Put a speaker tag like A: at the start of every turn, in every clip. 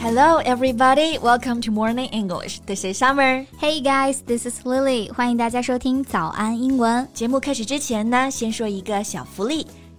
A: Hello, everybody. Welcome to Morning English. This is Summer.
B: Hey guys, this is Lily. 欢迎大家收听早安英文。
A: 节目开始之前呢，先说一个小福利。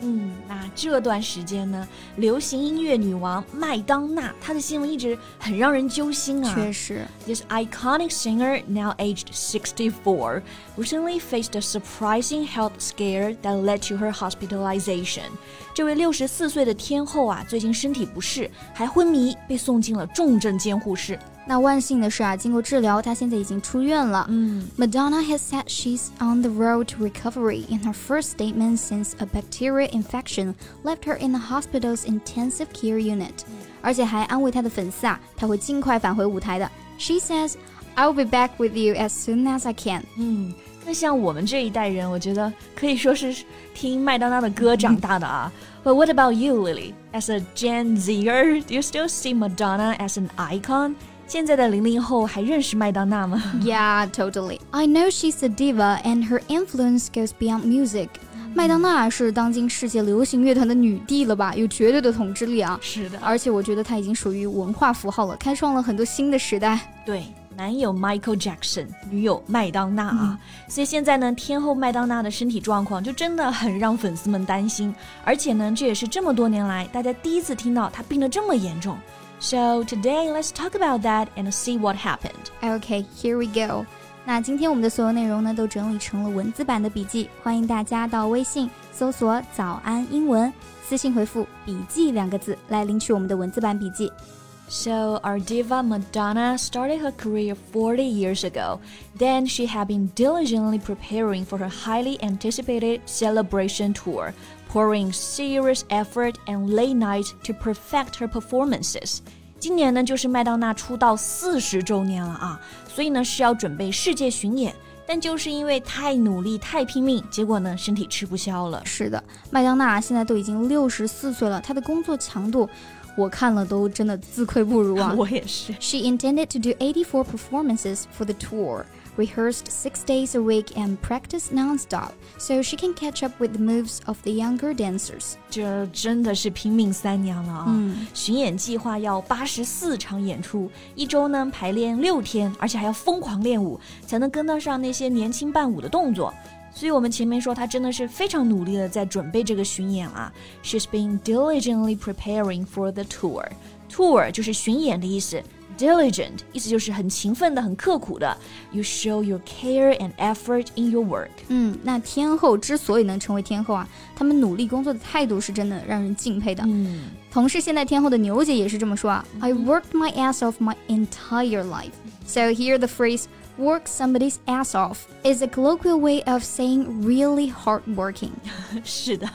A: 嗯，那这段时间呢，流行音乐女王麦当娜，她的新闻一直很让人揪心啊。
B: 确实
A: ，This iconic singer, now aged 64, recently faced a surprising health scare that led to her hospitalization. 这位六十四岁的天后啊，最近身体不适，还昏迷，被送进了重症监护室。
B: 那万幸的是啊，经过治疗，她现在已经出院了。
A: 嗯，
B: Madonna has said she's on the road to recovery in her first statement since a bacterial infection left her in the hospital's intensive care unit。而且还安慰她的粉丝啊，她会尽快返回舞台的。She says, "I'll be back with you as soon as I can."
A: 嗯，那像我们这一代人，我觉得可以说是听麦当娜的歌长大的啊。But what about you, Lily? As a Gen Zer, do you still see Madonna as an icon? 现在的零零后还认识麦当娜吗
B: ？Yeah, totally. I know she's a diva, and her influence goes beyond music. 麦当娜是当今世界流行乐团的女帝了吧？有绝对的统治力啊！
A: 是的，
B: 而且我觉得她已经属于文化符号了，开创了很多新的时代。
A: 对，男友 Michael Jackson，女友麦当娜啊。所以现在呢，天后麦当娜的身体状况就真的很让粉丝们担心。而且呢，这也是这么多年来大家第一次听到她病得这么严重。So today let's talk about that and see what happened.
B: Okay, here we go. 那今天我们的所有内容呢，都整理成了文字版的笔记，欢迎大家到微信搜索“早安英文”，私信回复“笔记”两个字来领取我们的文字版笔记。
A: So, our diva Madonna started her career 40 years ago. Then, she had been diligently preparing for her highly anticipated celebration tour, pouring serious effort and late nights to perfect her performances. 今年呢，就是麦当娜出道四十周年了啊，所以呢是要准备世界巡演。但就是因为太努力、太拼命，结果呢，身体吃不消了。
B: 是的，麦当娜现在都已经六十四岁了，她的工作强度。 我看了都真的自愧不如啊！
A: 我也是。
B: She intended to do 84 performances for the tour, rehearsed six days a week and practiced nonstop, so she can catch up with the moves of the younger dancers.
A: 这真的是拼命三娘了啊！嗯，巡演计划要八十四场演出，一周呢排练六天，而且还要疯狂练舞，才能跟得上那些年轻伴舞的动作。 所以我们前面说，她真的是非常努力的在准备这个巡演啊。She's been diligently preparing for the tour. Tour 就是巡演的意思。Diligent 意思就是很勤奋的、很刻苦的。You show your care and effort in your work.
B: 嗯，那天后之所以能成为天后啊，他们努力工作的态度是真的让人敬佩的。
A: 嗯，
B: 同是现在天后的牛姐也是这么说啊。I worked my ass off my entire life. So here the phrase work somebody's ass off is a colloquial way of saying really hardworking.
A: 是的，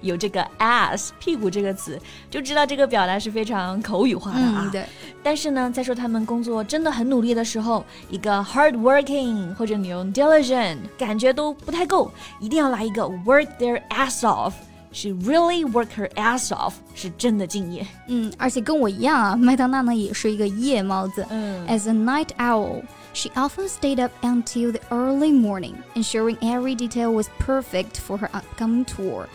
A: 有这个 ass 屁股这个词，就知道这个表达是非常口语化的啊。
B: 嗯、对。
A: 但是呢，在说他们工作真的很努力的时候，一个 hardworking 或者你用 diligent 感觉都不太够，一定要来一个 work their ass off。 She really worked her ass off，是真的敬业。
B: 嗯，而且跟我一样啊，麦当娜呢也是一个夜猫子。
A: 嗯，
B: As a night owl。She often stayed up until the early morning, ensuring every detail was perfect for her upcoming tour.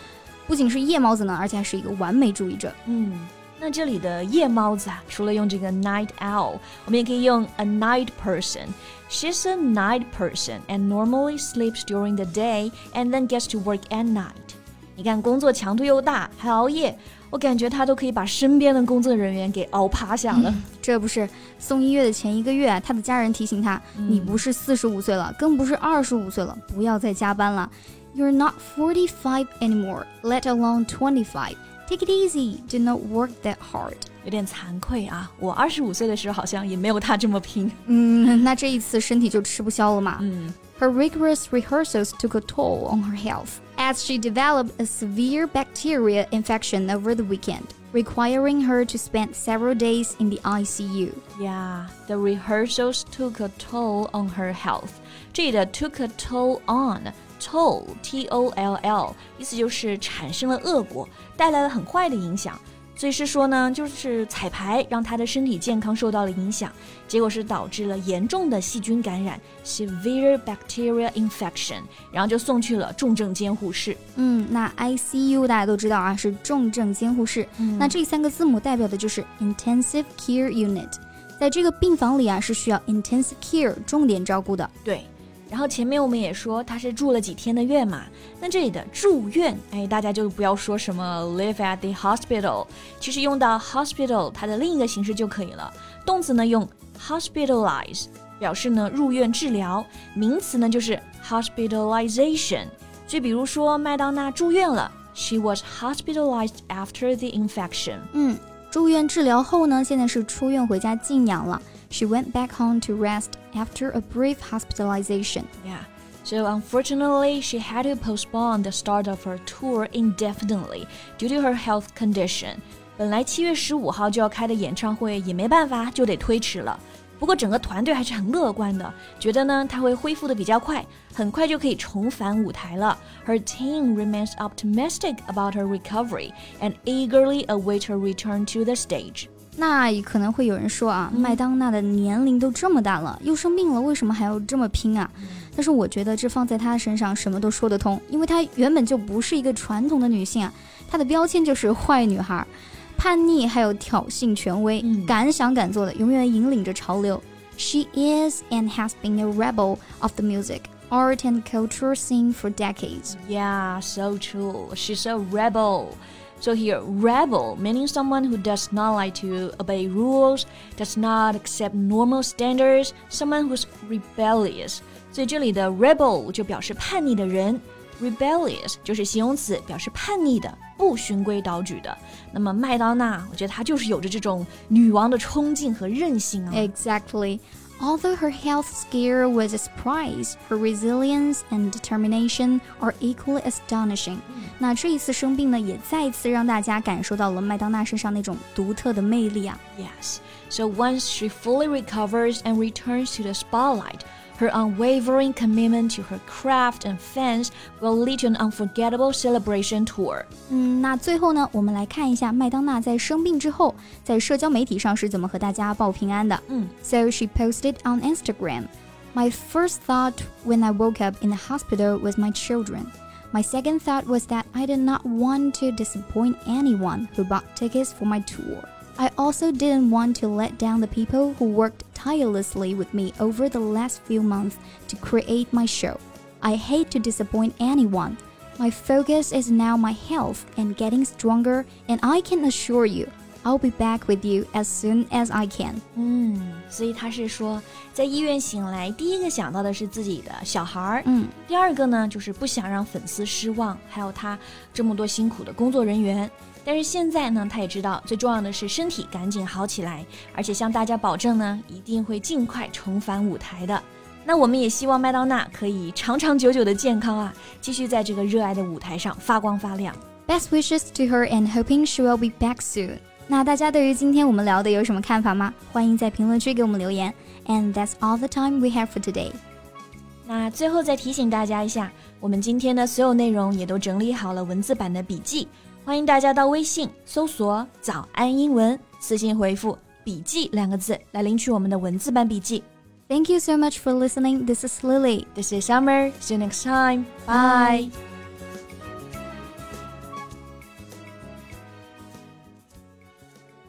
B: 不仅是夜猫子呢，而且还是一个完美主义者。
A: 嗯，那这里的夜猫子啊，除了用这个 night owl，我们也可以用 a night person. She's a night person and normally sleeps during the day and then gets to work at night. 你看，工作强度又大，还熬夜，我感觉他都可以把身边的工作人员给熬趴下了。
B: 嗯、这不是送医院的前一个月，他的家人提醒他：“嗯、你不是四十五岁了，更不是二十五岁了，不要再加班了。You're not forty-five anymore, let alone twenty-five. Take it easy. Do not work that hard.”
A: 有点惭愧啊，我二十五岁的时候好像也没有他这么拼。
B: 嗯，那这一次身体就吃不消了嘛。
A: 嗯。
B: Her rigorous rehearsals took a toll on her health as she developed a severe bacterial infection over the weekend, requiring her to spend several days in the ICU.
A: Yeah, the rehearsals took a toll on her health. 这里的 took a toll on。toll t o l l，意思就是产生了恶果，带来了很坏的影响。 所以是说呢，就是彩排让他的身体健康受到了影响，结果是导致了严重的细菌感染 （severe bacterial infection），然后就送去了重症监护室。
B: 嗯，那 ICU 大家都知道啊，是重症监护室。那这三个字母代表的就是 intensive care unit，在这个病房里啊，是需要 intensive care 重点照顾的。
A: 对。然后前面我们也说他是住了几天的院嘛，那这里的住院，哎，大家就不要说什么 live at the hospital，其实用到 hospital 它的另一个形式就可以了。动词呢用 hospitalize 表示呢入院治疗，名词呢就是 hospitalization。就比如说麦当娜住院了，she was hospitalized after the infection。
B: 嗯，住院治疗后呢，现在是出院回家静养了。she went back home to rest after a brief hospitalization.
A: Yeah. So unfortunately, she had to postpone the start of her tour indefinitely due to her health condition. 本来七月十五号就要开的演唱会也没办法，就得推迟了。不过整个团队还是很乐观的，觉得呢她会恢复的比较快，很快就可以重返舞台了。Her team remains optimistic about her recovery and eagerly await her return to the stage.
B: 那可能会有人说啊，麦当娜的年龄都这么大了，又生病了，为什么还要这么拼啊？但是我觉得这放在她身上什么都说得通，因为她原本就不是一个传统的女性啊，她的标签就是坏女孩，叛逆还有挑衅权威，敢想敢做的，永远引领着潮流。She is and has been a rebel of the music. Art and culture scene for decades.
A: Yeah, so true. She's a rebel. So here, rebel meaning someone who does not like to obey rules, does not accept normal standards, someone who's rebellious. 所以这里的 rebel 就表示叛逆的人 ，rebellious 就是形容词，表示叛逆的、不循规蹈矩的。那么麦当娜，我觉得她就是有着这种女王的冲劲和韧性啊。
B: Exactly. Although her health scare was a surprise, her resilience and determination are equally astonishing. 那这一次生病呢，也再一次让大家感受到了麦当娜身上那种独特的魅力啊。
A: Yes, so once she fully recovers and returns to the spotlight. Her unwavering commitment to her craft and fans will lead to an unforgettable celebration tour.
B: 嗯，那最后呢，我们来看一下麦当娜在生病之后，在社交媒体上是怎么和大家报平安的。
A: 嗯，
B: So she posted on Instagram. My first thought when I woke up in the hospital was my children. My second thought was that I did not want to disappoint anyone who bought tickets for my tour. I also didn't want to let down the people who worked tirelessly with me over the last few months to create my show. I hate to disappoint anyone. My focus is now my health and getting stronger, and I can assure you I'll be back with you as soon as I can.
A: 嗯，所以他是说，在医院醒来，第一个想到的是自己的小孩儿，
B: 嗯，
A: 第二个呢就是不想让粉丝失望，还有他这么多辛苦的工作人员。但是现在呢，他也知道最重要的是身体赶紧好起来，而且向大家保证呢，一定会尽快重返舞台的。那我们也希望麦当娜可以长长久久的健康啊，继续在这个热爱的舞台上发光发亮。
B: Best wishes to her and hoping she will be back soon. 那大家对于今天我们聊的有什么看法吗？欢迎在评论区给我们留言。And that's all the time we have for today。
A: 那最后再提醒大家一下，我们今天的所有内容也都整理好了文字版的笔记，欢迎大家到微信搜索“早安英文”，私信回复“笔记”两个字来领取我们的文字版笔记。
B: Thank you so much for listening. This is Lily.
A: This is Summer. See you next time. Bye.